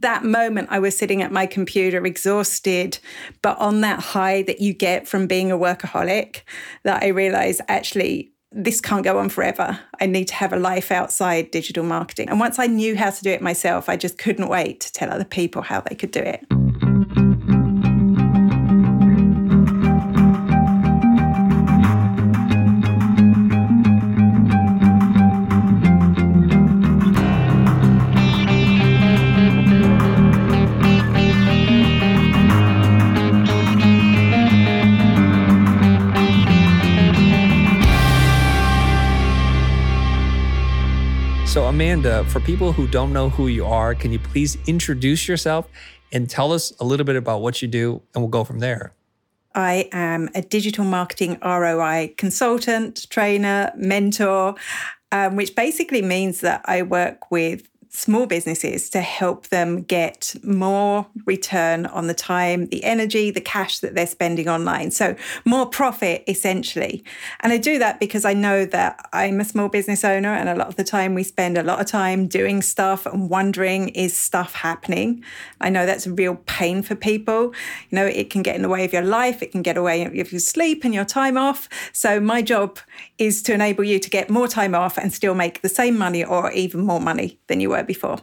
that moment I was sitting at my computer exhausted, but on that high that you get from being a workaholic, that I realized actually this can't go on forever. I need to have a life outside digital marketing. And once I knew how to do it myself, I just couldn't wait to tell other people how they could do it. Amanda, for people who don't know who you are, can you please introduce yourself and tell us a little bit about what you do, and we'll go from there. I am a digital marketing ROI consultant, trainer, mentor, um, which basically means that I work with small businesses to help them get more return on the time, the energy, the cash that they're spending online. So, more profit essentially. And I do that because I know that I'm a small business owner, and a lot of the time we spend a lot of time doing stuff and wondering, is stuff happening? I know that's a real pain for people. You know, it can get in the way of your life, it can get away of your sleep and your time off. So, my job is to enable you to get more time off and still make the same money or even more money than you were before.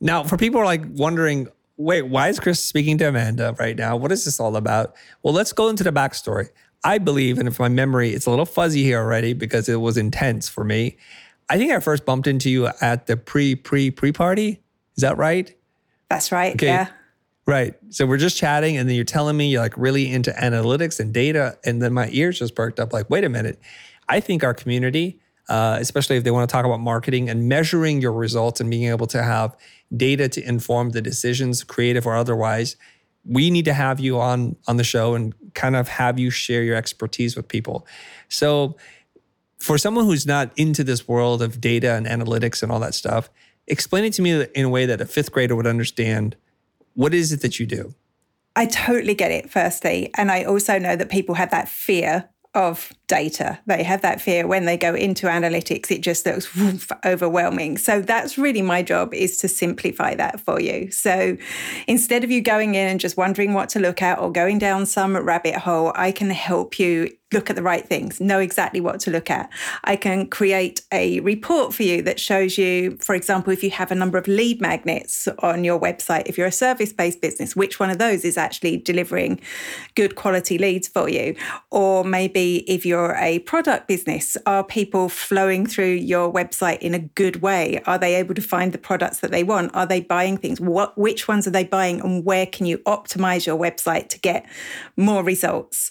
Now, for people are like wondering, wait, why is Chris speaking to Amanda right now? What is this all about? Well, let's go into the backstory. I believe, and if my memory, it's a little fuzzy here already because it was intense for me. I think I first bumped into you at the pre pre pre party. Is that right? That's right. Okay. Yeah. Right. So we're just chatting, and then you're telling me you're like really into analytics and data. And then my ears just perked up like, wait a minute. I think our community uh, especially if they want to talk about marketing and measuring your results and being able to have data to inform the decisions, creative or otherwise. We need to have you on on the show and kind of have you share your expertise with people. So, for someone who's not into this world of data and analytics and all that stuff, explain it to me in a way that a fifth grader would understand. What is it that you do? I totally get it, firstly. And I also know that people have that fear of data. They have that fear when they go into analytics, it just looks woof, overwhelming. So that's really my job is to simplify that for you. So instead of you going in and just wondering what to look at or going down some rabbit hole, I can help you look at the right things, know exactly what to look at. I can create a report for you that shows you, for example, if you have a number of lead magnets on your website, if you're a service based business, which one of those is actually delivering good quality leads for you? Or maybe if you're a product business, are people flowing through your website in a good way? Are they able to find the products that they want? Are they buying things? What, which ones are they buying? And where can you optimize your website to get more results?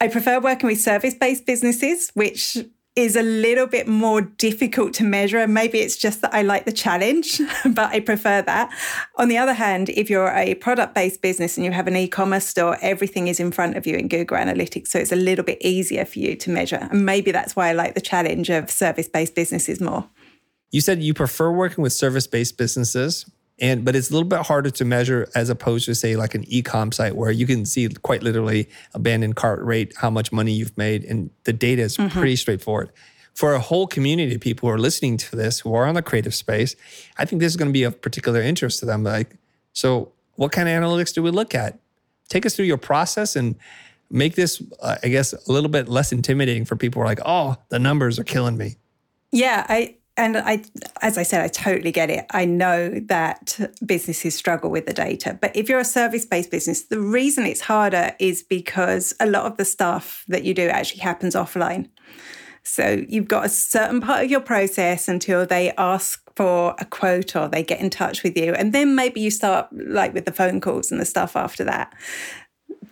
I prefer working with service based businesses, which is a little bit more difficult to measure. Maybe it's just that I like the challenge, but I prefer that. On the other hand, if you're a product based business and you have an e commerce store, everything is in front of you in Google Analytics. So it's a little bit easier for you to measure. And maybe that's why I like the challenge of service based businesses more. You said you prefer working with service based businesses. And but it's a little bit harder to measure as opposed to say like an e-com site where you can see quite literally abandoned cart rate, how much money you've made, and the data is mm-hmm. pretty straightforward. For a whole community of people who are listening to this, who are on the creative space, I think this is going to be of particular interest to them. Like, so what kind of analytics do we look at? Take us through your process and make this, uh, I guess, a little bit less intimidating for people who are like, oh, the numbers are killing me. Yeah, I and I, as I said, I totally get it. I know that businesses struggle with the data, but if you're a service based business, the reason it's harder is because a lot of the stuff that you do actually happens offline. So you've got a certain part of your process until they ask for a quote or they get in touch with you. And then maybe you start like with the phone calls and the stuff after that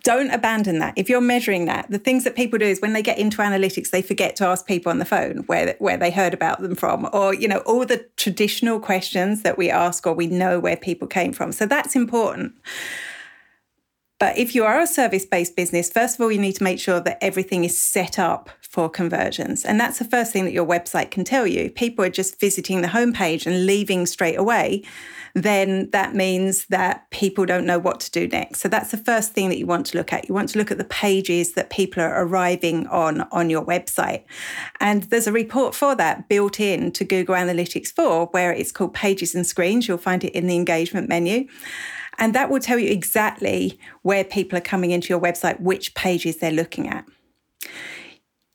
don't abandon that. If you're measuring that, the things that people do is when they get into analytics, they forget to ask people on the phone where where they heard about them from, or you know all the traditional questions that we ask, or we know where people came from. So that's important. But if you are a service based business, first of all, you need to make sure that everything is set up for conversions. And that's the first thing that your website can tell you. People are just visiting the homepage and leaving straight away then that means that people don't know what to do next. So that's the first thing that you want to look at. You want to look at the pages that people are arriving on on your website. And there's a report for that built in to Google Analytics 4 where it's called Pages and Screens. You'll find it in the engagement menu. And that will tell you exactly where people are coming into your website, which pages they're looking at.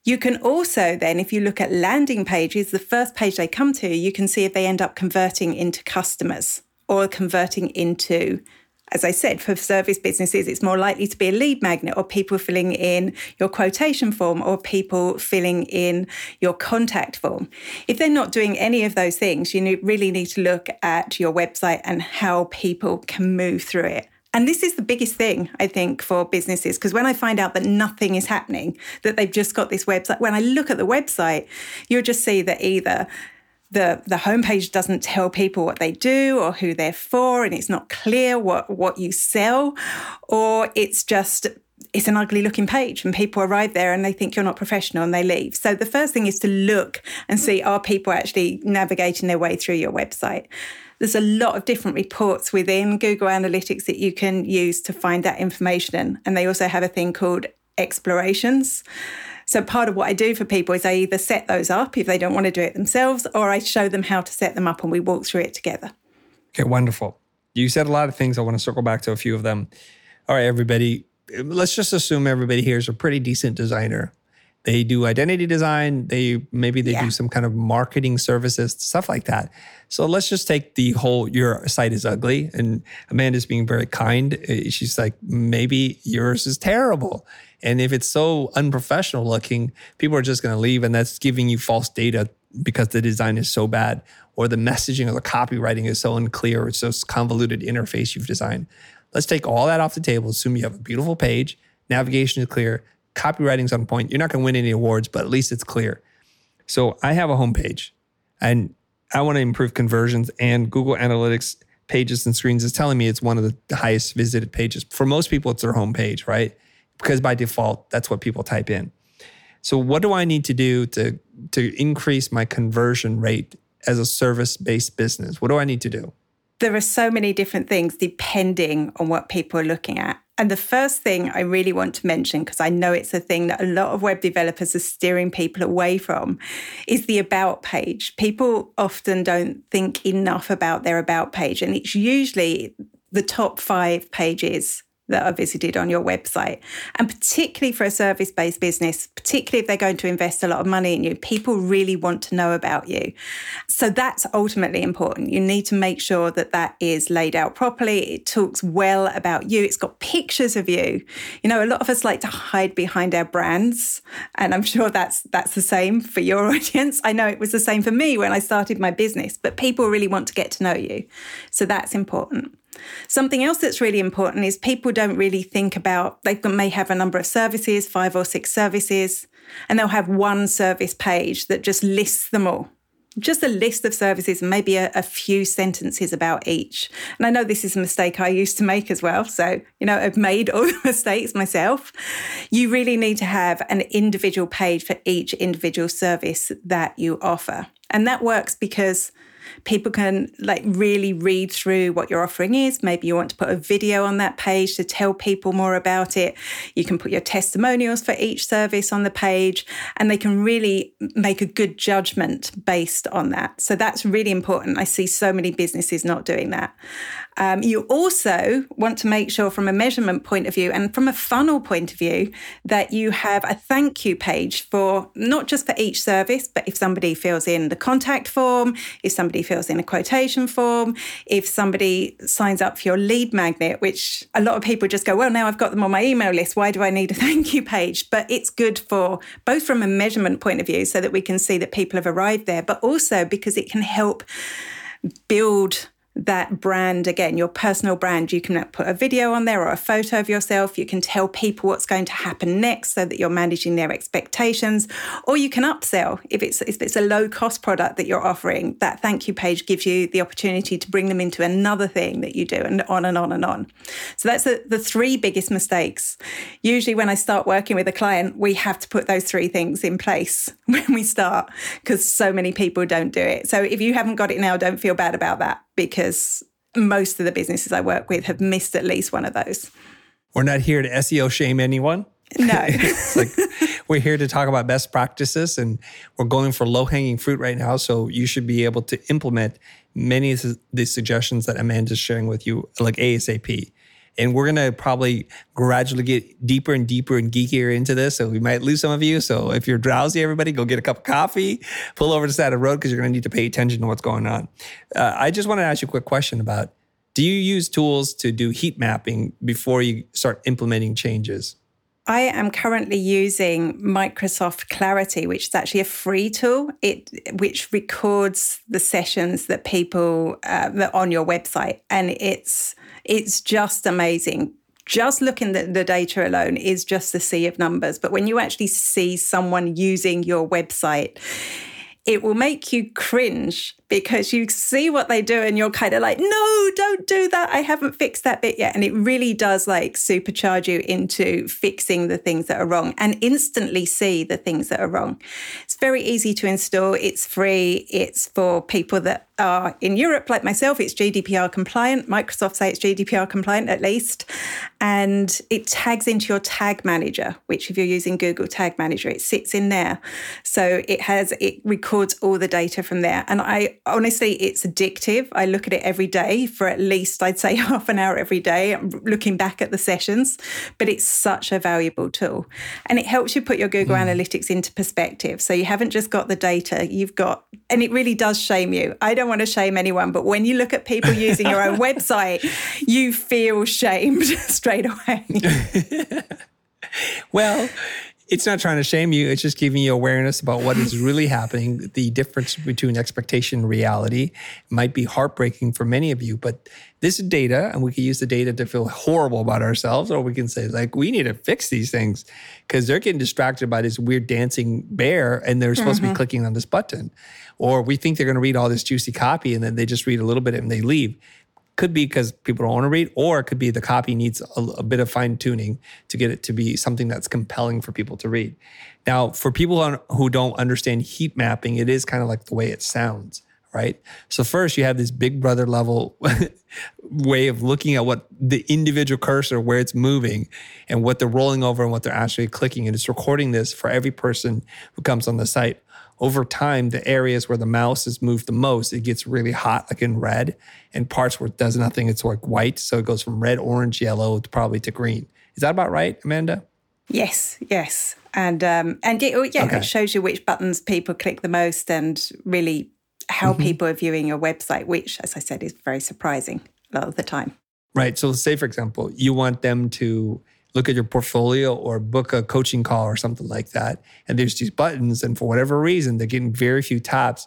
You can also then, if you look at landing pages, the first page they come to, you can see if they end up converting into customers or converting into as I said, for service businesses, it's more likely to be a lead magnet or people filling in your quotation form or people filling in your contact form. If they're not doing any of those things, you really need to look at your website and how people can move through it. And this is the biggest thing, I think, for businesses. Because when I find out that nothing is happening, that they've just got this website, when I look at the website, you'll just see that either the, the homepage doesn't tell people what they do or who they're for, and it's not clear what, what you sell, or it's just it's an ugly looking page and people arrive there and they think you're not professional and they leave. So the first thing is to look and see are people actually navigating their way through your website. There's a lot of different reports within Google Analytics that you can use to find that information in. And they also have a thing called explorations. So part of what I do for people is I either set those up if they don't want to do it themselves, or I show them how to set them up and we walk through it together. Okay, wonderful. You said a lot of things. I want to circle back to a few of them. All right, everybody, let's just assume everybody here is a pretty decent designer. They do identity design. They maybe they yeah. do some kind of marketing services stuff like that. So let's just take the whole your site is ugly and amanda's being very kind. Uh, she's like maybe yours is terrible. And if it's so unprofessional looking people are just going to leave and that's giving you false data because the design is so bad or the messaging or the copywriting is so unclear it's so convoluted interface you've designed let's take all that off the table assume you have a beautiful page navigation is clear copywriting's on point. You're not going to win any awards, but at least it's clear. So I have a homepage and I want to improve conversions and Google Analytics pages and screens is telling me it's one of the highest visited pages. For most people, it's their homepage, right? Because by default, that's what people type in. So what do I need to do to to increase my conversion rate as a service-based business? What do I need to do? There are so many different things depending on what people are looking at. And the first thing I really want to mention, because I know it's a thing that a lot of web developers are steering people away from, is the about page. People often don't think enough about their about page, and it's usually the top five pages that are visited on your website. And particularly for a service based business, particularly if they're going to invest a lot of money in you, people really want to know about you. So that's ultimately important. You need to make sure that that is laid out properly. It talks well about you. It's got pictures of you. You know, a lot of us like to hide behind our brands, and I'm sure that's that's the same for your audience. I know it was the same for me when I started my business, but people really want to get to know you. So that's important. Something else that's really important is people don't really think about, they may have a number of services, five or six services, and they'll have one service page that just lists them all. Just a list of services maybe a, a, few sentences about each. And I know this is a mistake I used to make as well. So, you know, I've made all the mistakes myself. You really need to have an individual page for each individual service that you offer. And that works because people can like really read through what your offering is. Maybe you want to put a video on that page to tell people more about it. You can put your testimonials for each service on the page, and they can really make a good judgment based on that. So that's really important. I see so many businesses not doing that. Um, you also want to make sure, from a measurement point of view and from a funnel point of view, that you have a thank you page for not just for each service, but if somebody fills in the contact form, if somebody fills in a quotation form, if somebody signs up for your lead magnet, which a lot of people just go, well, now I've got them on my email list. Why do I need a thank you page? But it's good for both from a measurement point of view so that we can see that people have arrived there, but also because it can help build that brand again, your personal brand. You can put a video on there or a photo of yourself. You can tell people what's going to happen next so that you're managing their expectations. Or you can upsell if it's if it's a low cost product that you're offering. That thank you page gives you the opportunity to bring them into another thing that you do, and on and on and on. So that's the, the three biggest mistakes. Usually, when I start working with a client, we have to put those three things in place when we start because so many people don't do it. So if you haven't got it now, don't feel bad about that because most of the businesses I work with have missed at least one of those. We're not here to SEO shame anyone. No. like we're here to talk about best practices and we're going for low hanging fruit right now. So you should be able to implement many of the suggestions that Amanda's sharing with you, like ASAP. And we're to probably gradually get deeper and deeper and geekier into this. So we might lose some of you. So if you're drowsy, everybody, go get a cup of coffee, pull over to the side of the road because you're to need to pay attention to what's going on. Uh, I just want to ask you a quick question about do you use tools to do heat mapping before you start implementing changes? I am currently using Microsoft Clarity, which is actually a free tool. It which records the sessions that people uh, on your website, and it's it's just amazing. Just looking at the data alone is just a sea of numbers, but when you actually see someone using your website, it will make you cringe because you see what they do and you're kind of like, no, don't do that. I haven't fixed that bit yet. And it really does like supercharge you into fixing the things that are wrong and instantly see the things that are wrong. It's very easy to install. It's free. It's for people that are in Europe, like myself, it's GDPR compliant. Microsoft say it's GDPR compliant at least. And it tags into your tag manager, which if you're using Google Tag Manager, it sits in there. So it has, it records all the data from there. And I honestly, it's addictive. I look at it every day for at least, I'd say half an hour every day. I'm looking back at the sessions, but it's such a valuable tool. And it helps you put your Google mm. Analytics into perspective. So you haven't just got the data, you've got, and it really does shame you. I don't don't want to shame anyone, but when you look at people using your own website, you feel shamed straight away. well, it's not trying to shame you. It's just giving you awareness about what is really happening. The difference between expectation and reality might be heartbreaking for many of you, but this is data, and we can use the data to feel horrible about ourselves, or we can say, like, we need to fix these things because they're getting distracted by this weird dancing bear and they're supposed mm-hmm. to be mm-hmm. clicking on this button. Or we think they're going to read all this juicy copy and then they just read a little bit and they leave. Could be because people don't want to read, or it could be the copy needs a, a bit of fine tuning to get it to be something that's compelling for people to read. Now, for people who don't understand heat mapping, it is kind of like the way it sounds, right? So, first, you have this big brother level way of looking at what the individual cursor, where it's moving, and what they're rolling over and what they're actually clicking. And it's recording this for every person who comes on the site over time, the areas where the mouse is moved the most, it gets really hot, like in red, and parts where it does nothing, it's like white. So it goes from red, orange, yellow to probably to green. Is that about right, Amanda? Yes, yes, and um, and it, oh, yeah, okay. it shows you which buttons people click the most, and really how mm-hmm. people are viewing your website, which, as I said, is very surprising a lot of the time. Right. So, say for example, you want them to look at your portfolio or book a coaching call or something like that. And there's these buttons, and for whatever reason, they're getting very few taps.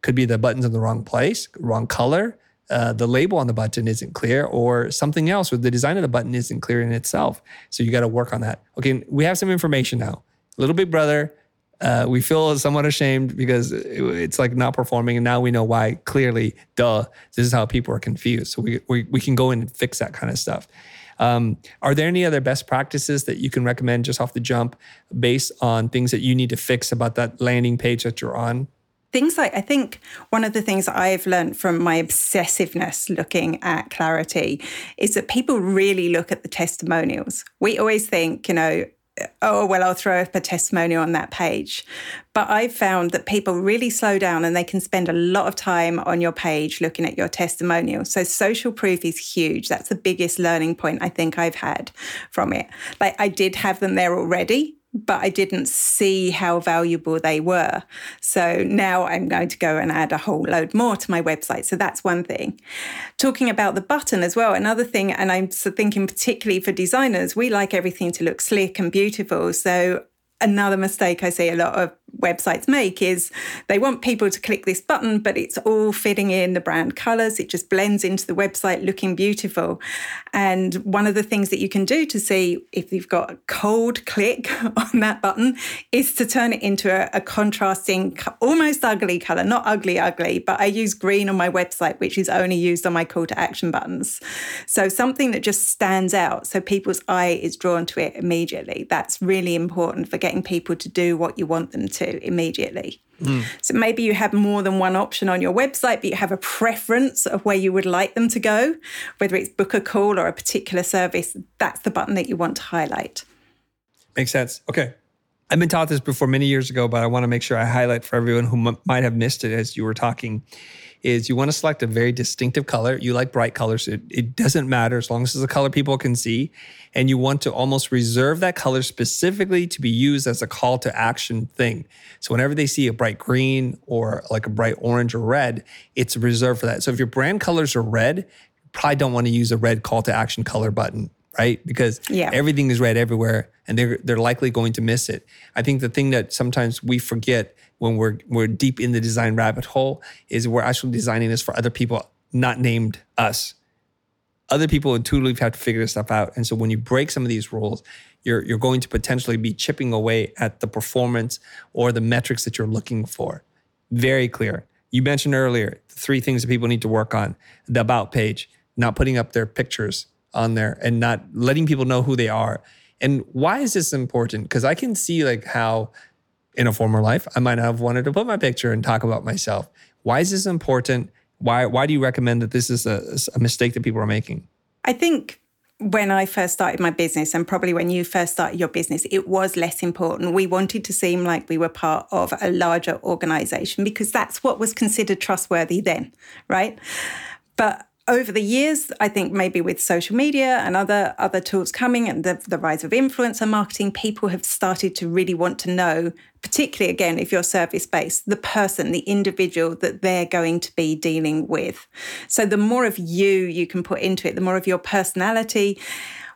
Could be the buttons in the wrong place, wrong color. Uh, the label on the button isn't clear, or something else, or the design of the button isn't clear in itself. So you got to work on that. Okay, we have some information now. Little Big Brother, uh, we feel somewhat ashamed because it's like not performing, and now we know why. Clearly, duh, this is how people are confused. So we we, we can go in and fix that kind of stuff. Um, are there any other best practices that you can recommend just off the jump based on things that you need to fix about that landing page that you're on? Things like, I think one of the things I've learned from my obsessiveness looking at clarity is that people really look at the testimonials. We always think, you know, oh, well, I'll throw up a testimonial on that page. But I've found that people really slow down and they can spend a lot of time on your page looking at your testimonial. So social proof is huge. That's the biggest learning point I think I've had from it. Like I did have them there already, but I didn't see how valuable they were. So now I'm going to go and add a whole load more to my website. So that's one thing. Talking about the button as well, another thing, and I'm thinking particularly for designers, we like everything to look slick and beautiful. So another mistake I see a lot of websites make is they want people to click this button, but it's all fitting in the brand colors. It just blends into the website looking beautiful. And one of the things that you can do to see if you've got a cold click on that button is to turn it into a, a contrasting, almost ugly color, not ugly, ugly, but I use green on my website, which is only used on my call to action buttons. So something that just stands out so people's eye is drawn to it immediately. That's really important for getting people to do what you want them to immediately. Mm. So maybe you have more than one option on your website, but you have a preference of where you would like them to go, whether it's book a call or a particular service. That's the button that you want to highlight. Makes sense. Okay. I've been taught this before many years ago, but I want to make sure I highlight for everyone who m- might have missed it as you were talking is you want to select a very distinctive color. You like bright colors. It, it doesn't matter as long as it's a color people can see. And you want to almost reserve that color specifically to be used as a call to action thing. So whenever they see a bright green or like a bright orange or red, it's reserved for that. So if your brand colors are red, you probably don't want to use a red call to action color button right? Because yeah. everything is red everywhere and they're they're likely going to miss it. I think the thing that sometimes we forget when we're we're deep in the design rabbit hole is we're actually designing this for other people not named us. Other people intuitively have to figure this stuff out. And so when you break some of these rules, you're you're going to potentially be chipping away at the performance or the metrics that you're looking for. Very clear. You mentioned earlier the three things that people need to work on: the about page, not putting up their pictures on there, and not letting people know who they are. And why is this important? Because I can see like how in a former life, I might have wanted to put my picture and talk about myself. Why is this important? Why why do you recommend that this is a, a mistake that people are making? I think when I first started my business, and probably when you first started your business, it was less important. We wanted to seem like we were part of a larger organization because that's what was considered trustworthy then, right? But over the years, I think maybe with social media and other other tools coming and the, the rise of influencer marketing, people have started to really want to know, particularly again, if you're service based, the person, the individual that they're going to be dealing with. So the more of you you can put into it, the more of your personality.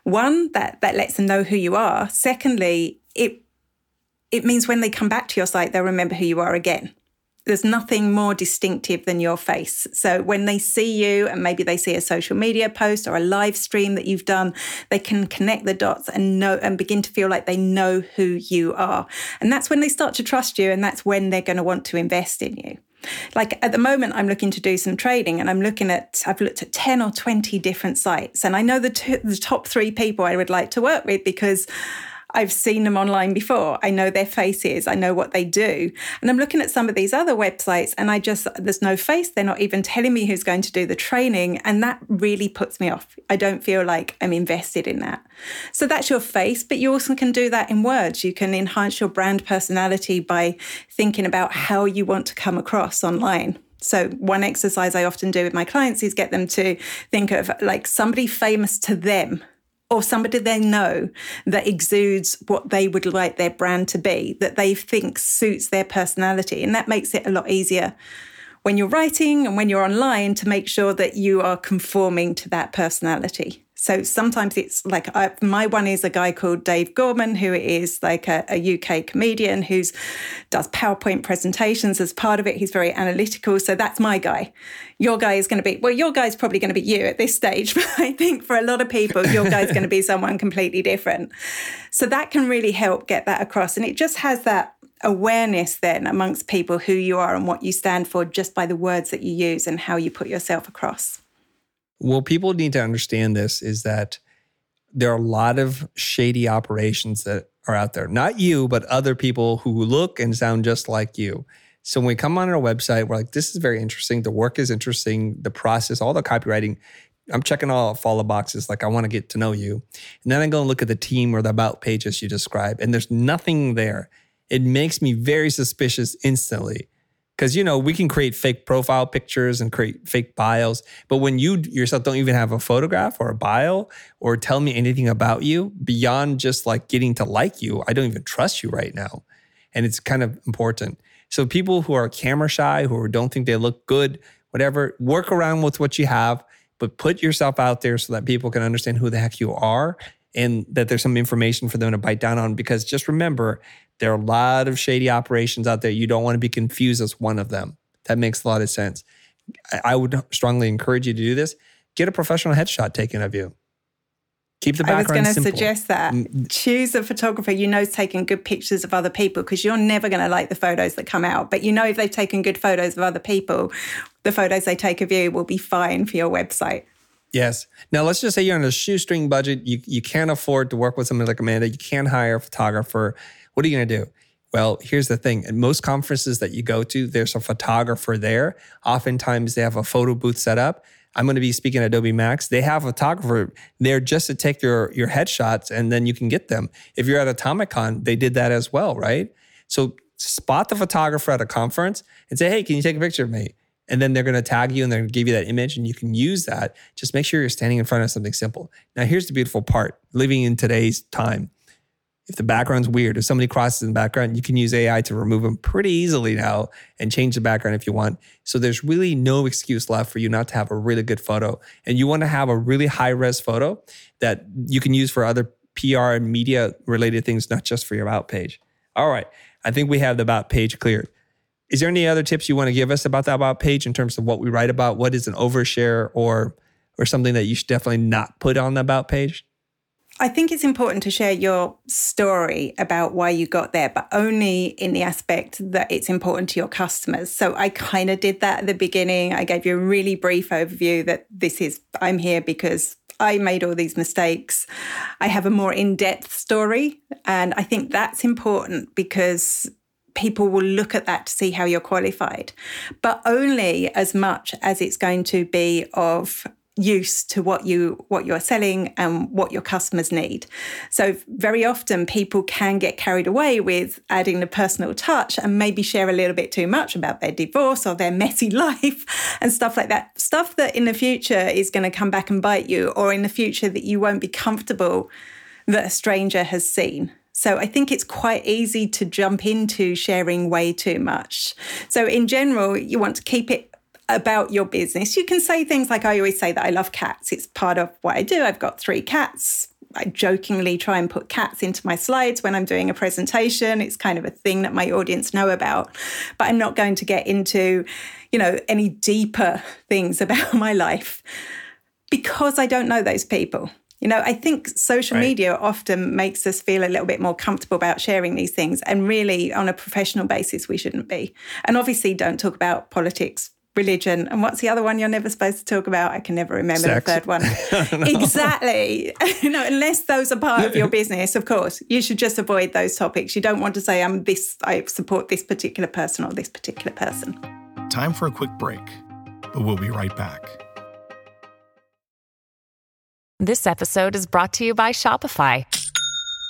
One, that that lets them know who you are. Secondly, it it means when they come back to your site, they'll remember who you are again there's nothing more distinctive than your face. So when they see you and maybe they see a social media post or a live stream that you've done, they can connect the dots and know and begin to feel like they know who you are. And that's when they start to trust you and that's when they're going to want to invest in you. Like at the moment, I'm looking to do some trading and I'm looking at, I've looked at 10 or 20 different sites. And I know the, t- the top three people I would like to work with because I've seen them online before. I know their faces. I know what they do. And I'm looking at some of these other websites and I just, there's no face. They're not even telling me who's going to do the training. And that really puts me off. I don't feel like I'm invested in that. So that's your face, but you also can do that in words. You can enhance your brand personality by thinking about how you want to come across online. So, one exercise I often do with my clients is get them to think of like somebody famous to them or somebody they know that exudes what they would like their brand to be, that they think suits their personality. And that makes it a lot easier when you're writing and when you're online to make sure that you are conforming to that personality. So sometimes it's like I, my one is a guy called Dave Gorman, who is like a, a UK comedian who does PowerPoint presentations as part of it. He's very analytical. So that's my guy. Your guy is going to be, well, your guy is probably going to be you at this stage. But I think for a lot of people, your guy is going to be someone completely different. So that can really help get that across. And it just has that awareness then amongst people who you are and what you stand for just by the words that you use and how you put yourself across. Well, people need to understand this is that there are a lot of shady operations that are out there. Not you, but other people who look and sound just like you. So when we come on our website, we're like, this is very interesting. The work is interesting. The process, all the copywriting. I'm checking all follow boxes. Like I want to get to know you. And then I go and look at the team or the about pages you describe, and there's nothing there. It makes me very suspicious instantly because you know we can create fake profile pictures and create fake bios but when you yourself don't even have a photograph or a bio or tell me anything about you beyond just like getting to like you i don't even trust you right now and it's kind of important so people who are camera shy who don't think they look good whatever work around with what you have but put yourself out there so that people can understand who the heck you are and that there's some information for them to bite down on. Because just remember, there are a lot of shady operations out there. You don't want to be confused as one of them. That makes a lot of sense. I would strongly encourage you to do this. Get a professional headshot taken of you. Keep the background I was going to suggest that. Mm. Choose a photographer you know is taking good pictures of other people because you're never going to like the photos that come out. But you know if they've taken good photos of other people, the photos they take of you will be fine for your website. Yes. Now let's just say you're on a shoestring budget. You you can't afford to work with somebody like Amanda. You can't hire a photographer. What are you going to do? Well, here's the thing. At most conferences that you go to, there's a photographer there. Oftentimes they have a photo booth set up. I'm going to be speaking at Adobe Max. They have a photographer there just to take your your headshots and then you can get them. If you're at Atomicon, they did that as well, right? So spot the photographer at a conference and say, "Hey, can you take a picture of me?" And then they're going to tag you and they're going to give you that image and you can use that. Just make sure you're standing in front of something simple. Now, here's the beautiful part living in today's time if the background's weird, if somebody crosses in the background, you can use AI to remove them pretty easily now and change the background if you want. So there's really no excuse left for you not to have a really good photo. And you want to have a really high res photo that you can use for other PR and media related things, not just for your about page. All right. I think we have the about page cleared. Is there any other tips you want to give us about the about page in terms of what we write about? What is an overshare or or something that you should definitely not put on the about page? I think it's important to share your story about why you got there, but only in the aspect that it's important to your customers. So I kind of did that at the beginning. I gave you a really brief overview that this is, I'm here because I made all these mistakes. I have a more in depth story. And I think that's important because people will look at that to see how you're qualified, but only as much as it's going to be of use to what you what you're selling and what your customers need. So very often people can get carried away with adding the personal touch and maybe share a little bit too much about their divorce or their messy life and stuff like that. Stuff that in the future is going to come back and bite you or in the future that you won't be comfortable that a stranger has seen. So I think it's quite easy to jump into sharing way too much. So in general, you want to keep it about your business. You can say things like, I always say that I love cats. It's part of what I do. I've got three cats. I jokingly try and put cats into my slides when I'm doing a presentation. It's kind of a thing that my audience know about. But I'm not going to get into, you know, any deeper things about my life because I don't know those people. You know, I think social right. media often makes us feel a little bit more comfortable about sharing these things. And really, on a professional basis, we shouldn't be. And obviously, don't talk about politics religion. And what's the other one you're never supposed to talk about? I can never remember Sex. the third one. exactly. no, unless those are part of your business, of course, you should just avoid those topics. You don't want to say, I'm this, I support this particular person or this particular person. Time for a quick break, but we'll be right back. This episode is brought to you by Shopify.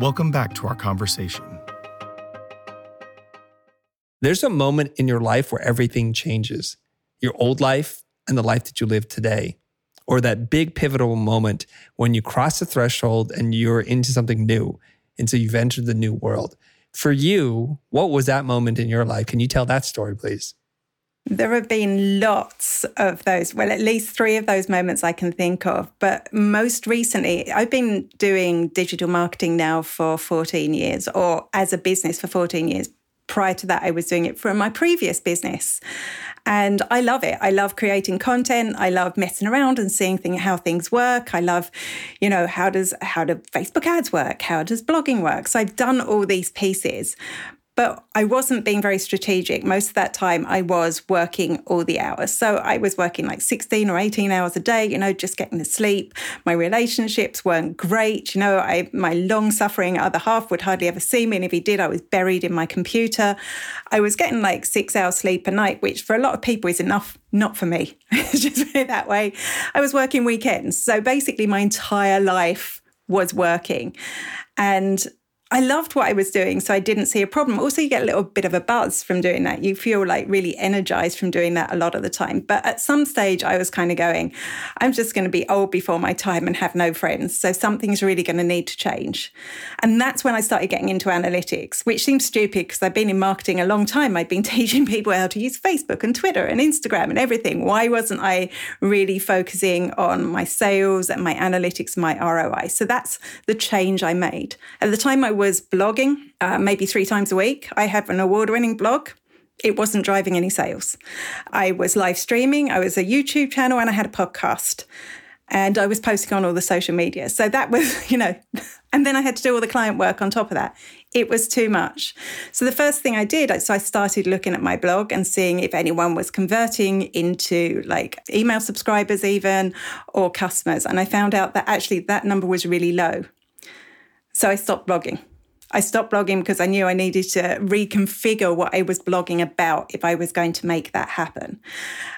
Welcome back to our conversation. There's a moment in your life where everything changes your old life and the life that you live today, or that big pivotal moment when you cross the threshold and you're into something new. And so you've entered the new world. For you, what was that moment in your life? Can you tell that story, please? There have been lots of those, well, at least three of those moments I can think of. But most recently, I've been doing digital marketing now for 14 years, or as a business for 14 years. Prior to that, I was doing it for my previous business. And I love it. I love creating content. I love messing around and seeing thing, how things work. I love, you know, how does how do Facebook ads work? How does blogging work? So I've done all these pieces but I wasn't being very strategic. Most of that time, I was working all the hours. So I was working like 16 or 18 hours a day, you know, just getting the sleep. My relationships weren't great. You know, I, my long suffering other half would hardly ever see me. And if he did, I was buried in my computer. I was getting like six hours sleep a night, which for a lot of people is enough. Not for me. just put it that way. I was working weekends. So basically, my entire life was working. And I loved what I was doing, so I didn't see a problem. Also, you get a little bit of a buzz from doing that. You feel like really energized from doing that a lot of the time. But at some stage, I was kind of going, I'm just going to be old before my time and have no friends. So something's really going to need to change. And that's when I started getting into analytics, which seems stupid because I've been in marketing a long time. I've been teaching people how to use Facebook and Twitter and Instagram and everything. Why wasn't I really focusing on my sales and my analytics my ROI? So that's the change I made. At the time, I was blogging uh, maybe three times a week. I have an award winning blog. It wasn't driving any sales. I was live streaming, I was a YouTube channel, and I had a podcast. And I was posting on all the social media. So that was, you know, and then I had to do all the client work on top of that. It was too much. So the first thing I did, so I started looking at my blog and seeing if anyone was converting into like email subscribers, even or customers. And I found out that actually that number was really low. So I stopped blogging. I stopped blogging because I knew I needed to reconfigure what I was blogging about if I was going to make that happen.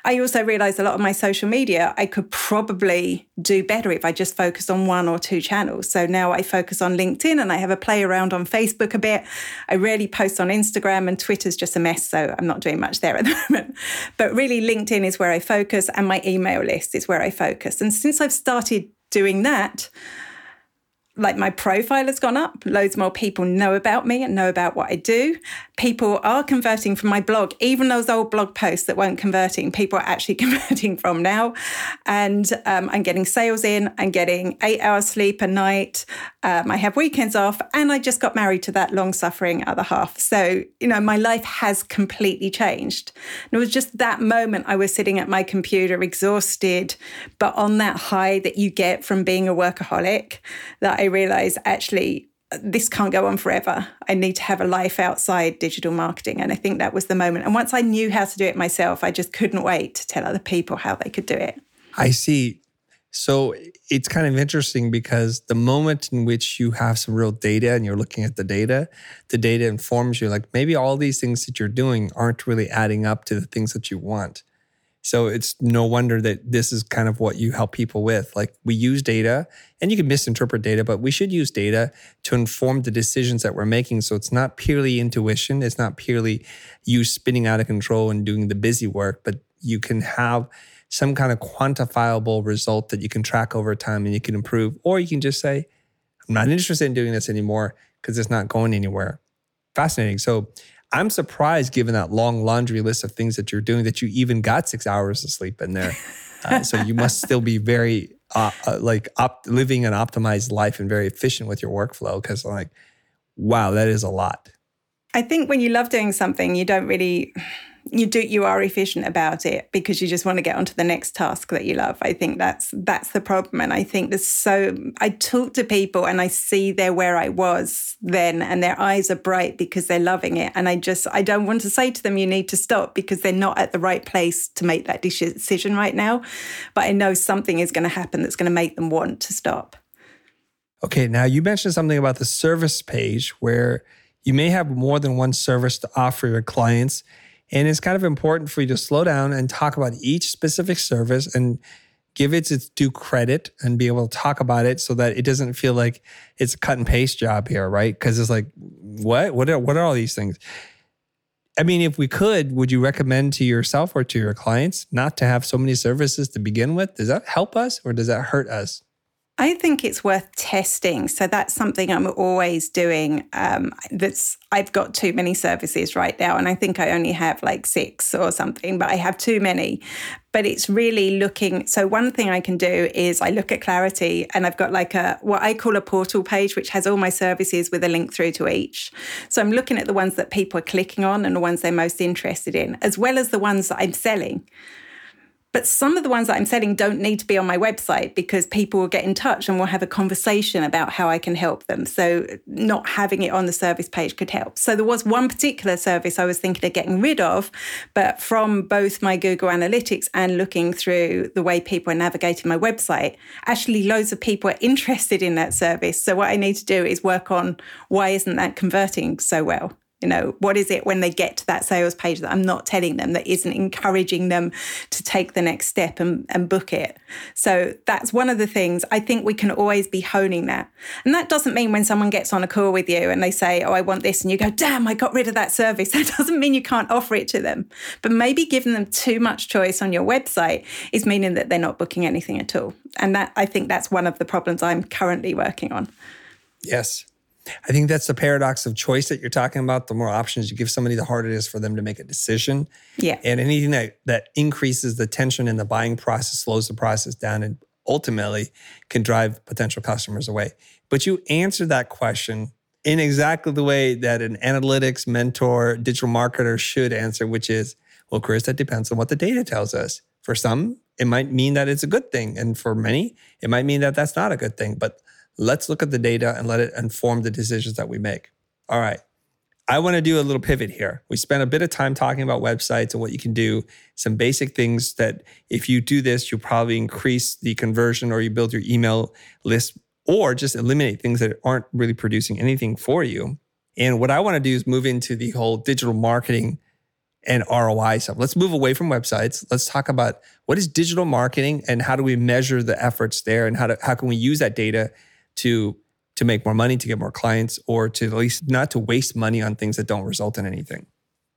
I also realized a lot of my social media I could probably do better if I just focused on one or two channels. So now I focus on LinkedIn and I have a play around on Facebook a bit. I rarely post on Instagram and Twitter's just a mess. So I'm not doing much there at the moment. But really, LinkedIn is where I focus and my email list is where I focus. And since I've started doing that, like my profile has gone up. Loads more people know about me and know about what I do. People are converting from my blog, even those old blog posts that weren't converting, people are actually converting from now. And um, I'm getting sales in, I'm getting eight hours sleep a night. Um, I have weekends off, and I just got married to that long suffering other half. So, you know, my life has completely changed. And it was just that moment I was sitting at my computer, exhausted, but on that high that you get from being a workaholic that realized actually this can't go on forever. I need to have a life outside digital marketing. And I think that was the moment. And once I knew how to do it myself, I just couldn't wait to tell other people how they could do it. I see. So it's kind of interesting because the moment in which you have some real data and you're looking at the data, the data informs you like maybe all these things that you're doing aren't really adding up to the things that you want. So it's no wonder that this is kind of what you help people with. Like we use data and you can misinterpret data, but we should use data to inform the decisions that we're making. So it's not purely intuition. It's not purely you spinning out of control and doing the busy work, but you can have some kind of quantifiable result that you can track over time and you can improve. Or you can just say, I'm not interested in doing this anymore because it's not going anywhere. Fascinating. So I'm surprised, given that long laundry list of things that you're doing, that you even got six hours of sleep in there. Uh, so you must still be very uh, uh, like op- living an optimized life and very efficient with your workflow. Because like, wow, that is a lot. I think when you love doing something, you don't really you do you are efficient about it because you just want to get onto the next task that you love. I think that's that's the problem. And i think there's so i talk to people and i see they're where i was then and their eyes are bright because they're loving it. And i just i don't want to say to them you need to stop because they're not at the right place to make that decision right now. But i know something is going to happen that's going to make them want to stop. Okay now you mentioned something about the service page where you may have more than one service to offer your clients and it's kind of important for you to slow down and talk about each specific service and give it its due credit and be able to talk about it so that it doesn't feel like it's a cut and paste job here, right? Because it's like, what? What are, what are all these things? I mean, if we could, would you recommend to yourself or to your clients not to have so many services to begin with? Does that help us or does that hurt us? I think it's worth testing. So that's something I'm always doing. Um, that's I've got too many services right now, and I think I only have like six or something, but I have too many. But it's really looking. So one thing I can do is I look at Clarity, and I've got like a what I call a portal page, which has all my services with a link through to each. So I'm looking at the ones that people are clicking on and the ones they're most interested in, as well as the ones that I'm selling. But some of the ones that I'm selling don't need to be on my website because people will get in touch and we'll have a conversation about how I can help them. So, not having it on the service page could help. So, there was one particular service I was thinking of getting rid of, but from both my Google Analytics and looking through the way people are navigating my website, actually, loads of people are interested in that service. So, what I need to do is work on why isn't that converting so well? You know, what is it when they get to that sales page that I'm not telling them that isn't encouraging them to take the next step and, and book it? So that's one of the things I think we can always be honing that. And that doesn't mean when someone gets on a call with you and they say, Oh, I want this, and you go, Damn, I got rid of that service. That doesn't mean you can't offer it to them. But maybe giving them too much choice on your website is meaning that they're not booking anything at all. And that I think that's one of the problems I'm currently working on. Yes. I think that's the paradox of choice that you're talking about. The more options you give somebody, the harder it is for them to make a decision. Yeah. And anything that that increases the tension in the buying process, slows the process down, and ultimately can drive potential customers away. But you answered that question in exactly the way that an analytics mentor, digital marketer should answer, which is, well, Chris, that depends on what the data tells us. For some, it might mean that it's a good thing. And for many, it might mean that that's not a good thing. But Let's look at the data and let it inform the decisions that we make. All right. I want to do a little pivot here. We spent a bit of time talking about websites and what you can do, some basic things that if you do this, you'll probably increase the conversion or you build your email list or just eliminate things that aren't really producing anything for you. And what I want to do is move into the whole digital marketing and ROI stuff. Let's move away from websites. Let's talk about what is digital marketing and how do we measure the efforts there and how, to, how can we use that data to to make more money, to get more clients, or to at least not to waste money on things that don't result in anything.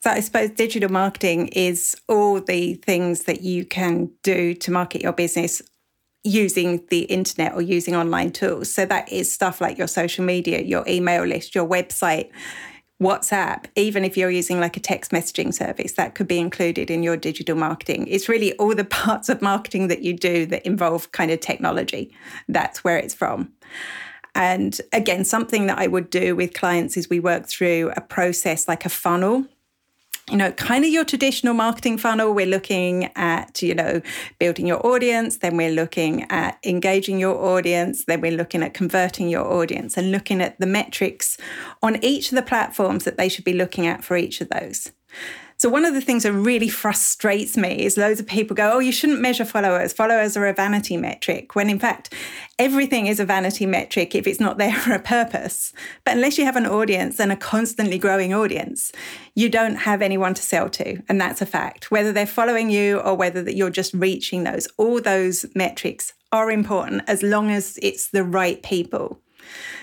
So I suppose digital marketing is all the things that you can do to market your business using the internet or using online tools. So that is stuff like your social media, your email list, your website, WhatsApp, even if you're using like a text messaging service, that could be included in your digital marketing. It's really all the parts of marketing that you do that involve kind of technology. That's where it's from. And again, something that I would do with clients is we work through a process like a funnel you know, kind of your traditional marketing funnel. We're looking at, you know, building your audience, then we're looking at engaging your audience, then we're looking at converting your audience and looking at the metrics on each of the platforms that they should be looking at for each of those. So, one of the things that really frustrates me is loads of people go, Oh, you shouldn't measure followers. Followers are a vanity metric, when in fact, everything is a vanity metric if it's not there for a purpose. But unless you have an audience and a constantly growing audience, you don't have anyone to sell to. And that's a fact. Whether they're following you or whether that you're just reaching those, all those metrics are important as long as it's the right people.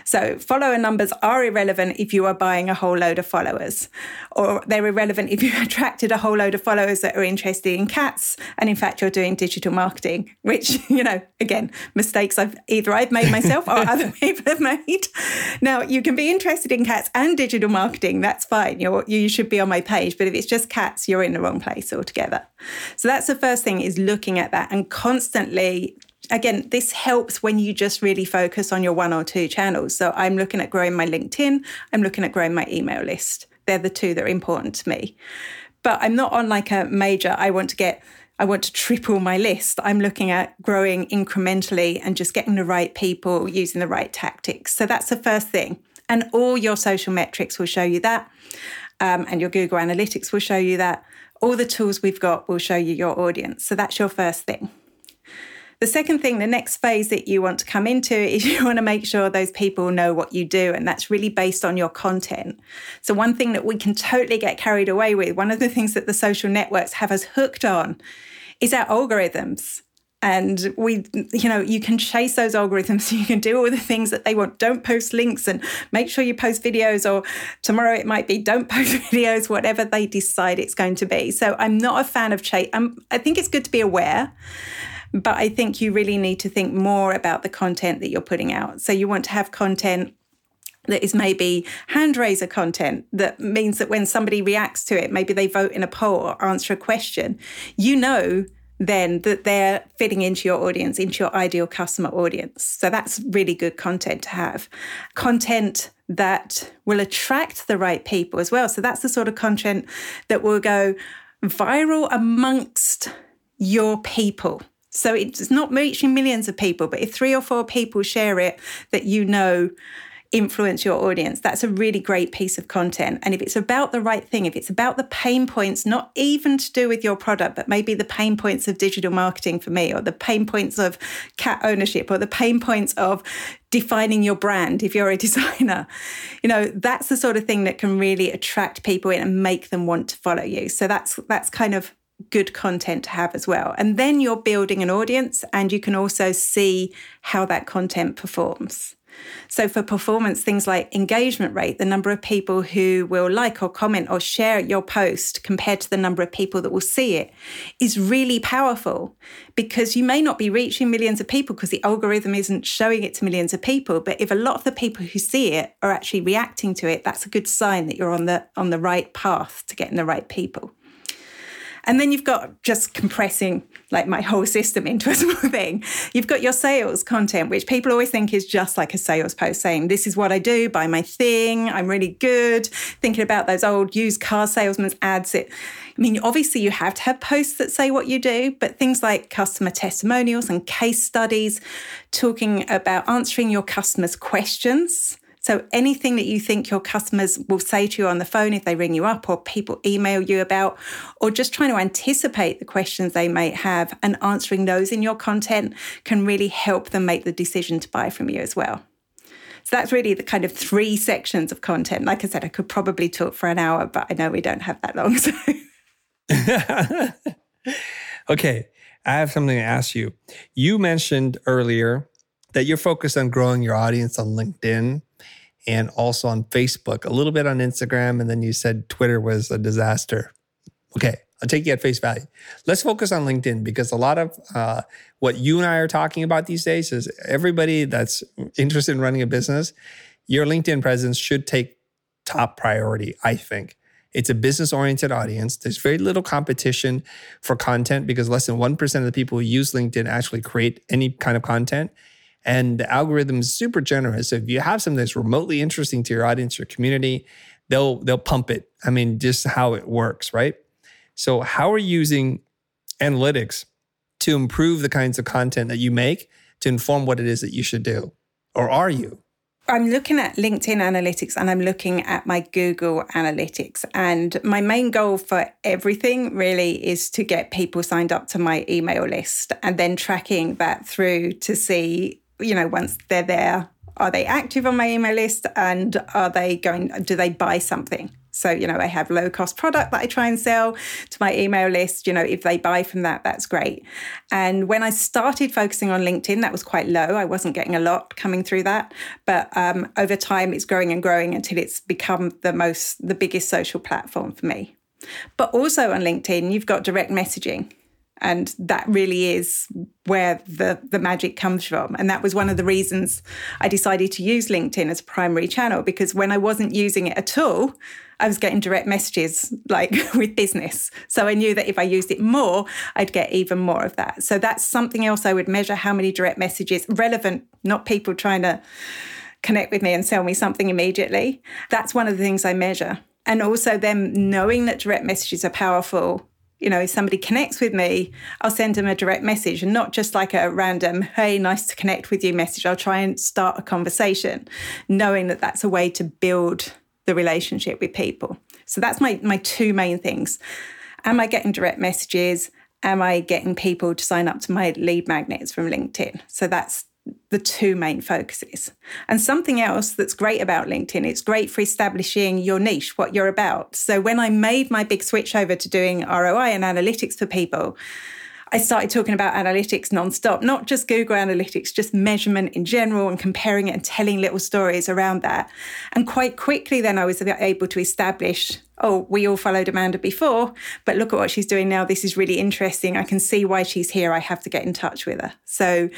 So follower numbers are irrelevant if you are buying a whole load of followers, or they're irrelevant if you attracted a whole load of followers that are interested in cats. And in fact, you're doing digital marketing, which, you know, again, mistakes I've either I've made myself or other people have made. Now, you can be interested in cats and digital marketing. That's fine. You're, you should be on my page. But if it's just cats, you're in the wrong place altogether. So that's the first thing is looking at that and constantly again, this helps when you just really focus on your one or two channels. So I'm looking at growing my LinkedIn, I'm looking at growing my email list. They're the two that are important to me. But I'm not on like a major, I want to get, I want to triple my list. I'm looking at growing incrementally and just getting the right people using the right tactics. So that's the first thing. And all your social metrics will show you that. Um, and your Google Analytics will show you that. All the tools we've got will show you your audience. So that's your first thing. The second thing, the next phase that you want to come into is you want to make sure those people know what you do. And that's really based on your content. So, one thing that we can totally get carried away with, one of the things that the social networks have us hooked on is our algorithms. And we, you know, you can chase those algorithms. You can do all the things that they want. Don't post links and make sure you post videos, or tomorrow it might be don't post videos, whatever they decide it's going to be. So I'm not a fan of chase. I'm, I think it's good to be aware But I think you really need to think more about the content that you're putting out. So you want to have content that is maybe hand raiser content that means that when somebody reacts to it, maybe they vote in a poll or answer a question, you know then that they're fitting into your audience, into your ideal customer audience. So that's really good content to have. Content that will attract the right people as well. So that's the sort of content that will go viral amongst your people. So it's not reaching millions of people, but if three or four people share it that you know influence your audience, that's a really great piece of content. And if it's about the right thing, if it's about the pain points, not even to do with your product, but maybe the pain points of digital marketing for me, or the pain points of cat ownership, or the pain points of defining your brand if you're a designer, you know, that's the sort of thing that can really attract people in and make them want to follow you. So that's that's kind of good content to have as well. And then you're building an audience and you can also see how that content performs. So, for performance, things like engagement rate, the number of people who will like or comment or share your post compared to the number of people that will see it, is really powerful because you may not be reaching millions of people because the algorithm isn't showing it to millions of people. But if a lot of the people who see it are actually reacting to it, that's a good sign that you're on the on the right path to getting the right people. And then you've got just compressing like my whole system into a small thing. You've got your sales content, which people always think is just like a sales post saying, This is what I do, buy my thing, I'm really good. Thinking about those old used car salesman's ads. It, I mean, obviously, you have to have posts that say what you do, but things like customer testimonials and case studies, talking about answering your customers' questions so anything that you think your customers will say to you on the phone if they ring you up or people email you about, or just trying to anticipate the questions they may have and answering those in your content can really help them make the decision to buy from you as well. So that's really the kind of three sections of content. Like I said, I could probably talk for an hour, but I know we don't have that long. So. okay, I have something to ask you. You mentioned earlier that you're focused on growing your audience on LinkedIn and also on Facebook, a little bit on Instagram, and then you said Twitter was a disaster. Okay, I'll take you at face value. Let's focus on LinkedIn because a lot of uh, what you and I are talking about these days is everybody that's interested in running a business, your LinkedIn presence should take top priority, I think. It's a business oriented audience. There's very little competition for content because less than 1% of the people who use LinkedIn actually create any kind of content. And the algorithm is super generous. So if you have something that's remotely interesting to your audience, your community, they'll they'll pump it. I mean, just how it works, right? So how are you using analytics to improve the kinds of content that you make to inform what it is that you should do? Or are you? I'm looking at LinkedIn analytics and I'm looking at my Google analytics. And my main goal for everything really is to get people signed up to my email list and then tracking that through to see you know, once they're there, are they active on my email list and are they going, do they buy something? So, you know, I have low cost product that I try and sell to my email list. You know, if they buy from that, that's great. And when I started focusing on LinkedIn, that was quite low. I wasn't getting a lot coming through that. But um, over time, it's growing and growing until it's become the most, the biggest social platform for me. But also on LinkedIn, you've got direct messaging. And that really is where the, the magic comes from. And that was one of the reasons I decided to use LinkedIn as a primary channel because when I wasn't using it at all, I was getting direct messages like with business. So I knew that if I used it more, I'd get even more of that. So that's something else I would measure how many direct messages, relevant, not people trying to connect with me and sell me something immediately. That's one of the things I measure. And also them knowing that direct messages are powerful you know, if somebody connects with me, I'll send them a direct message and not just like a random, hey, nice to connect with you message. I'll try and start a conversation, knowing that that's a way to build the relationship with people. So that's my, my two main things. Am I getting direct messages? Am I getting people to sign up to my lead magnets from LinkedIn? So that's the two main focuses. And something else that's great about LinkedIn, it's great for establishing your niche, what you're about. So when I made my big switch over to doing ROI and analytics for people, I started talking about analytics nonstop, not just Google Analytics, just measurement in general and comparing it and telling little stories around that. And quite quickly, then I was able to establish oh, we all followed Amanda before, but look at what she's doing now. This is really interesting. I can see why she's here. I have to get in touch with her. So,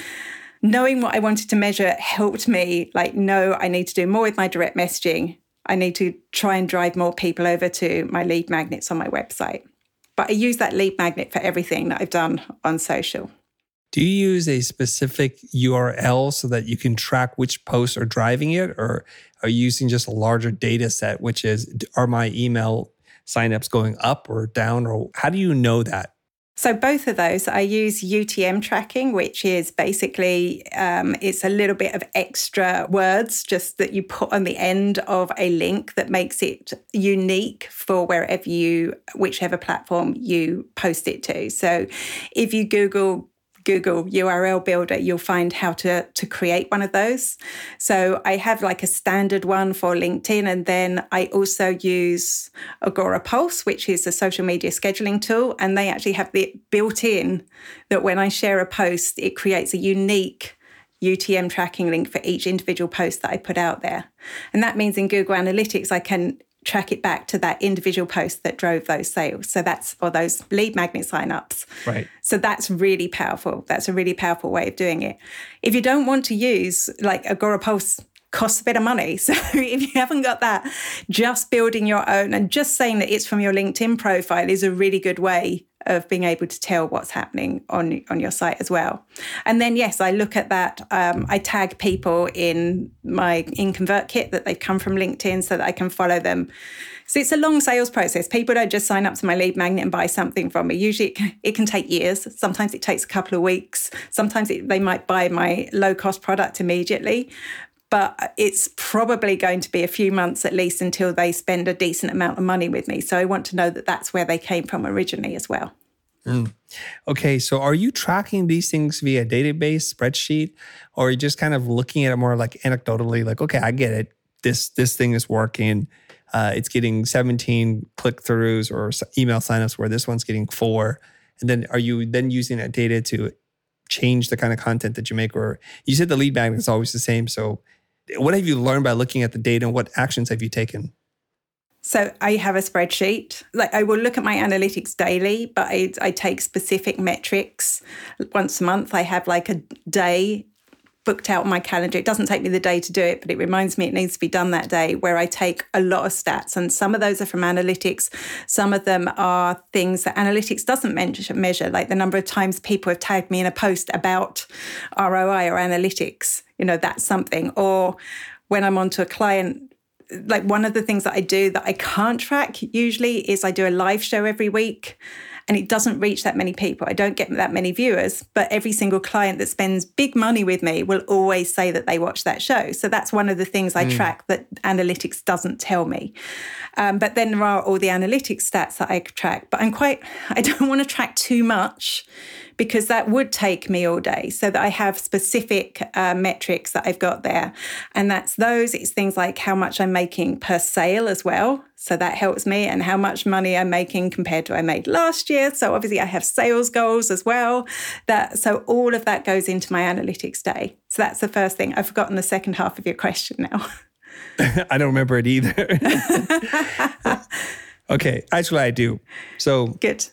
knowing what I wanted to measure helped me like know I need to do more with my direct messaging. I need to try and drive more people over to my lead magnets on my website. But I use that lead magnet for everything that I've done on social. Do you use a specific URL so that you can track which posts are driving it, or are you using just a larger data set, which is are my email signups going up or down, or how do you know that? So both of those, I use UTM tracking, which is basically um, it's a little bit of extra words just that you put on the end of a link that makes it unique for wherever you, whichever platform you post it to. So if you Google Google URL Builder, you'll find how to, to create one of those. So I have like a standard one for LinkedIn. And then I also use Agorapulse, which is a social media scheduling tool. And they actually have it built in that when I share a post, it creates a unique UTM tracking link for each individual post that I put out there. And that means in Google Analytics, I can track it back to that individual post that drove those sales. So that's or those lead magnet signups. Right. So that's really powerful. That's a really powerful way of doing it. If you don't want to use like Agorapulse costs a bit of money. So if you haven't got that, just building your own and just saying that it's from your LinkedIn profile is a really good way of being able to tell what's happening on on your site as well. And then yes, I look at that. Um, I tag people in my in ConvertKit that they've come from LinkedIn so that I can follow them. So it's a long sales process. People don't just sign up to my lead magnet and buy something from me. Usually it can, it can take years. Sometimes it takes a couple of weeks. Sometimes it, they might buy my low cost product immediately but it's probably going to be a few months at least until they spend a decent amount of money with me. So I want to know that that's where they came from originally as well. Mm. Okay, so are you tracking these things via database spreadsheet, or are you just kind of looking at it more like anecdotally, like okay, I get it, this this thing is working, uh, it's getting 17 click throughs or email signups where this one's getting four, and then are you then using that data to change the kind of content that you make, or you said the lead magnet is always the same, so what have you learned by looking at the data and what actions have you taken? So I have a spreadsheet. Like I will look at my analytics daily, but I, I take specific metrics once a month. I have like a day booked out on my calendar. It doesn't take me the day to do it, but it reminds me it needs to be done that day where I take a lot of stats. And some of those are from analytics. Some of them are things that analytics doesn't measure, like the number of times people have tagged me in a post about ROI or analytics. You know, that's something. Or when I'm onto a client like one of the things that I do that I can't track usually is I do a live show every week and it doesn't reach that many people. I don't get that many viewers, but every single client that spends big money with me will always say that they watch that show. So that's one of the things I mm. track that analytics doesn't tell me. Um, but then there are all the analytics stats that I track, but I'm quite, I don't want to track too much because that would take me all day. So that I have specific uh, metrics that I've got there. And that's those. It's things like how much I'm making per sale as well. So that helps me and how much money I'm making compared to I made last year. So obviously I have sales goals as well. That so all of that goes into my analytics day. So that's the first thing. I've forgotten the second half of your question now. I don't remember it either. okay, actually I do. So good.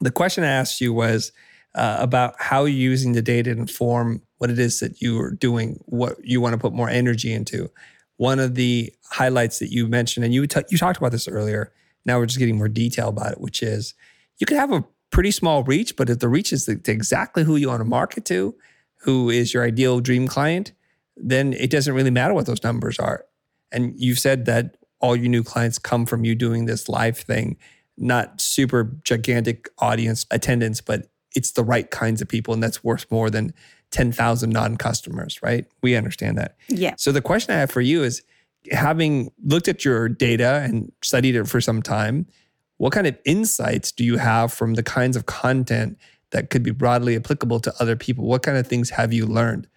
The question I asked you was uh, about how you're using the data to inform what it is that you are doing, what you want to put more energy into. One of the highlights that you mentioned, and you t- you talked about this earlier. Now we're just getting more detail about it, which is you can have a pretty small reach, but if the reach is to exactly who you want to market to, who is your ideal dream client, then it doesn't really matter what those numbers are. And you've said that all your new clients come from you doing this live thing, not super gigantic audience attendance, but it's the right kinds of people and that's worth more than 10,000 non-customers, right? We understand that. Yeah. So the question I have for you is having looked at your data and studied it for some time, what kind of insights do you have from the kinds of content that could be broadly applicable to other people? What kind of things have you learned?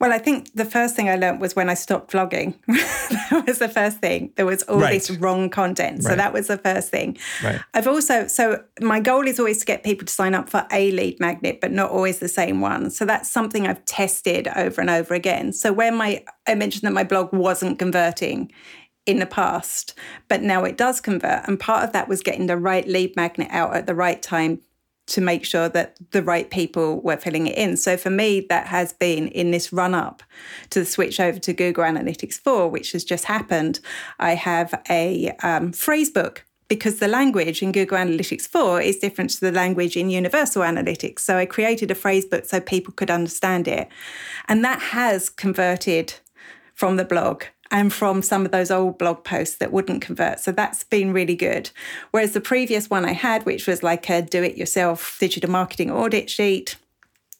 Well, I think the first thing I learned was when I stopped vlogging. that was the first thing. There was all right. this wrong content. So right. that was the first thing. Right. I've also, so my goal is always to get people to sign up for a lead magnet, but not always the same one. So that's something I've tested over and over again. So when my, I mentioned that my blog wasn't converting, in the past, but now it does convert. And part of that was getting the right lead magnet out at the right time to make sure that the right people were filling it in. So for me, that has been in this run up to the switch over to Google Analytics 4, which has just happened. I have a um, phrase book because the language in Google Analytics 4 is different to the language in Universal Analytics. So I created a phrase book so people could understand it. And that has converted from the blog and from some of those old blog posts that wouldn't convert. So that's been really good. Whereas the previous one I had, which was like a do it yourself digital marketing audit sheet,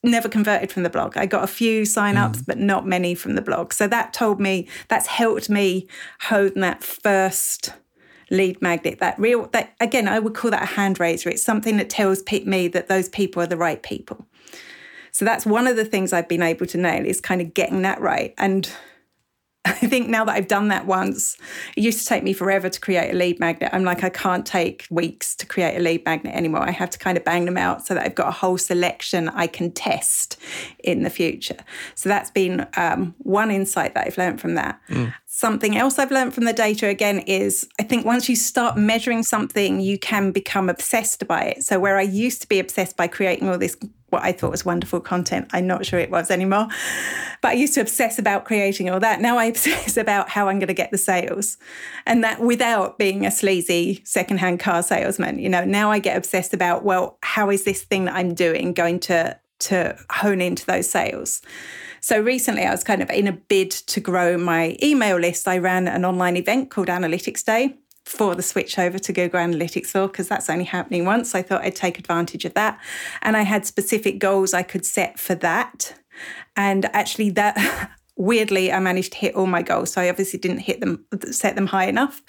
never converted from the blog. I got a few signups, mm. but not many from the blog. So that told me, that's helped me hone that first lead magnet, that real, that again, I would call that a hand raiser. It's something that tells me that those people are the right people. So that's one of the things I've been able to nail is kind of getting that right. And I think now that I've done that once, it used to take me forever to create a lead magnet. I'm like, I can't take weeks to create a lead magnet anymore. I have to kind of bang them out so that I've got a whole selection I can test in the future. So that's been um, one insight that I've learned from that. Mm. Something else I've learned from the data again is I think once you start measuring something, you can become obsessed by it. So, where I used to be obsessed by creating all this, what I thought was wonderful content, I'm not sure it was anymore. But I used to obsess about creating all that. Now I obsess about how I'm going to get the sales. And that without being a sleazy secondhand car salesman. You know, now I get obsessed about, well, how is this thing that I'm doing going to to hone into those sales? So recently, I was kind of in a bid to grow my email list. I ran an online event called Analytics Day for the switch over to Google Analytics 4 because that's only happening once. I thought I'd take advantage of that. And I had specific goals I could set for that. And actually, that weirdly, I managed to hit all my goals. So I obviously didn't hit them, set them high enough.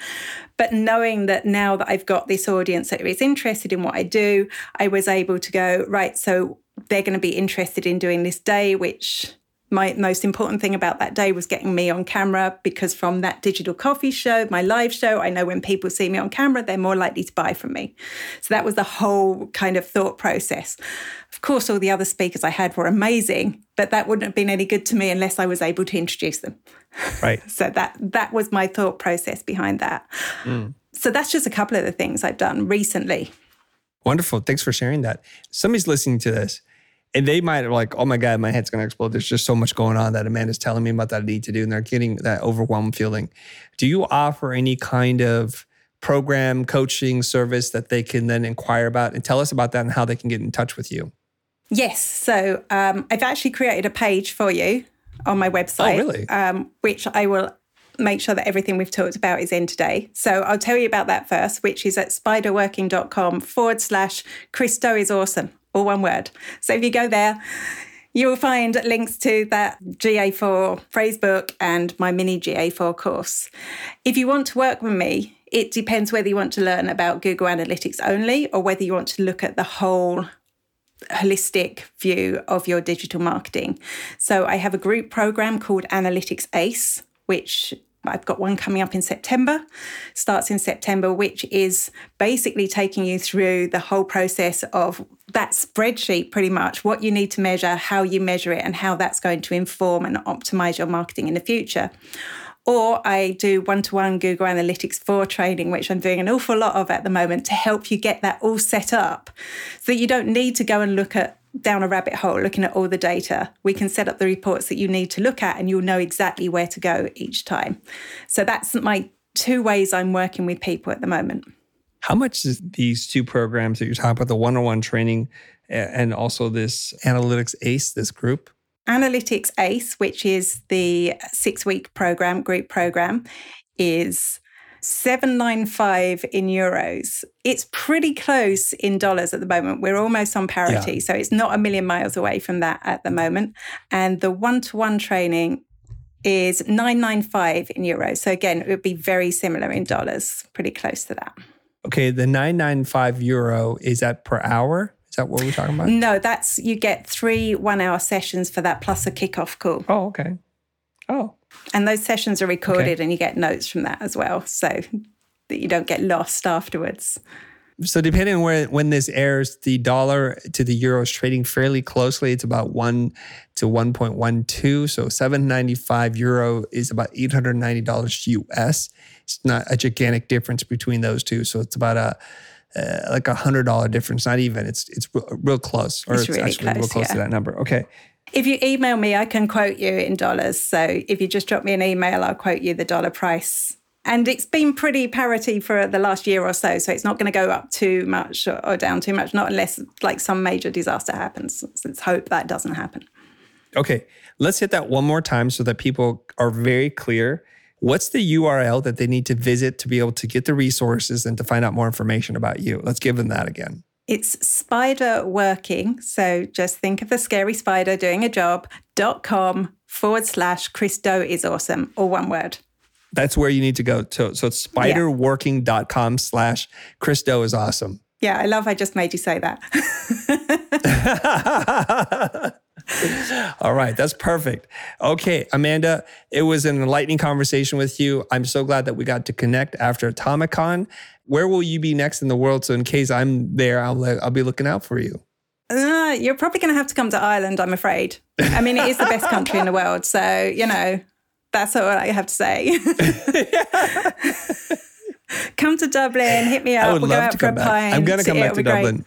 But knowing that now that I've got this audience that is interested in what I do, I was able to go, right, so they're going to be interested in doing this day, which my most important thing about that day was getting me on camera because from that digital coffee show, my live show, I know when people see me on camera, they're more likely to buy from me. So that was the whole kind of thought process. Of course, all the other speakers I had were amazing, but that wouldn't have been any good to me unless I was able to introduce them. Right. so that that was my thought process behind that. Mm. So that's just a couple of the things I've done recently. Wonderful. Thanks for sharing that. Somebody's listening to this and they might like, oh my God, my head's gonna explode. There's just so much going on that Amanda's telling me about that I need to do, and they're getting that overwhelmed feeling. Do you offer any kind of program coaching service that they can then inquire about and tell us about that and how they can get in touch with you? Yes. So um, I've actually created a page for you on my website. Oh, really? Um, which I will make sure that everything we've talked about is in today. So I'll tell you about that first, which is at spiderworking.com forward slash Chris Do is awesome all one word. So if you go there, you will find links to that GA4 phrase book and my mini GA4 course. If you want to work with me, it depends whether you want to learn about Google Analytics only or whether you want to look at the whole holistic view of your digital marketing. So I have a group program called Analytics Ace, which I've got one coming up in September, starts in September, which is basically taking you through the whole process of that spreadsheet, pretty much what you need to measure, how you measure it, and how that's going to inform and optimize your marketing in the future. Or I do one to one Google Analytics 4 training, which I'm doing an awful lot of at the moment to help you get that all set up so that you don't need to go and look at down a rabbit hole looking at all the data. We can set up the reports that you need to look at and you'll know exactly where to go each time. So that's my two ways I'm working with people at the moment. How much is these two programs that you're talking about, the one on one training and also this Analytics ACE, this group? Analytics ACE, which is the six week program, group program, is 795 in euros. It's pretty close in dollars at the moment. We're almost on parity. Yeah. So it's not a million miles away from that at the moment. And the one to one training is 995 in euros. So again, it would be very similar in dollars, pretty close to that. Okay, the 995 euro is that per hour? Is that what we're talking about? No, that's you get three one hour sessions for that plus a kickoff call. Oh, okay. Oh. And those sessions are recorded okay. and you get notes from that as well. So that you don't get lost afterwards. So depending on where when this airs, the dollar to the euro is trading fairly closely. It's about one to 1.12. So 795 euro is about $890 US. It's not a gigantic difference between those two. So it's about a uh, like a hundred dollar difference. Not even. It's it's real, real close, or It's it's, really actually real close, close to that number. Okay. If you email me, I can quote you in dollars. So if you just drop me an email, I'll quote you the dollar price. And it's been pretty parity for the last year or so. So it's not going to go up too much or, down too much, not unless like some major disaster happens. Let's hope that doesn't happen. Okay, let's hit that one more time so that people are very clear. What's the URL that they need to visit to be able to get the resources and to find out more information about you? Let's give them that again. It's spider working. So just think of the scary spider doing a job, dot com forward slash Chris Do is awesome, or one word. That's where you need to go. So, so it's spiderworking.com slash Christo is awesome. Yeah, I love I just made you say that. All right, that's perfect. Okay, Amanda, it was an enlightening conversation with you. I'm so glad that we got to connect after Atomicon. Where will you be next in the world? So in case I'm there, I'll I'll be looking out for you. Uh, you're probably going to have to come to Ireland, I'm afraid. I mean, it is the best country in the world. So, you know, that's all I have to say. come to Dublin, hit me up. I would we'll go love out to come back. pint. I'm gonna come back to. Dublin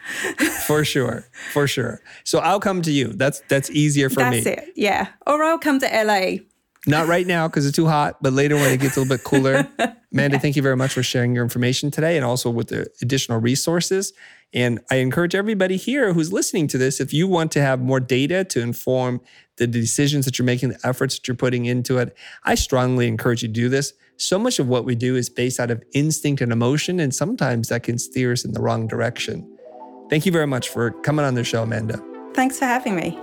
for sure, for sure. So I'll come to you. That's that's easier for That's me. That's it. Yeah. Or I'll come to LA. Not right now because it's too hot, but later when it gets a little bit cooler. Amanda, thank you very much for sharing your information today and also with the additional resources. And I encourage everybody here who's listening to this, if you want to have more data to inform the decisions that you're making, the efforts that you're putting into it, I strongly encourage you to do this. So much of what we do is based out of instinct and emotion, and sometimes that can steer us in the wrong direction. Thank you very much for coming on the show, Amanda. Thanks for having me.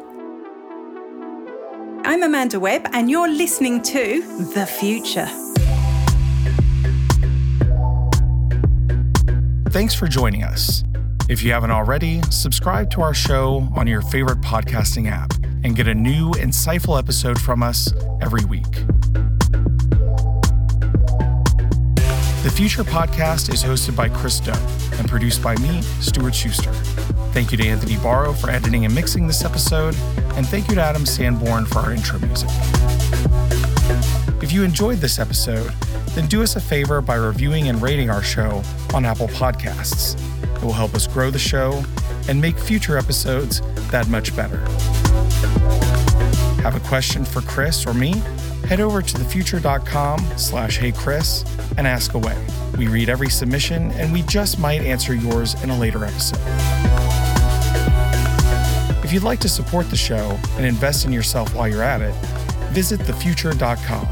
I'm Amanda Webb, and you're listening to The Futur. Thanks for joining us. If you haven't already, subscribe to our show on your favorite podcasting app and get a new, insightful episode from us every week. The Futur Podcast is hosted by Chris Do and produced by me, Stuart Schuster. Thank you to Anthony Barrow for editing and mixing this episode, and thank you to Adam Sanborn for our intro music. If you enjoyed this episode, then do us a favor by reviewing and rating our show on Apple Podcasts. It will help us grow the show and make future episodes that much better. Have a question for Chris or me? Head over to thefutur.com slash heychris and ask away. We read every submission and we just might answer yours in a later episode. If you'd like to support the show and invest in yourself while you're at it, visit thefutur.com.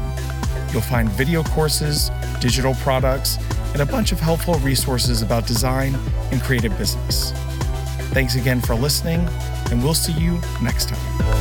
You'll find video courses, digital products, and a bunch of helpful resources about design and creative business. Thanks again for listening, and we'll see you next time.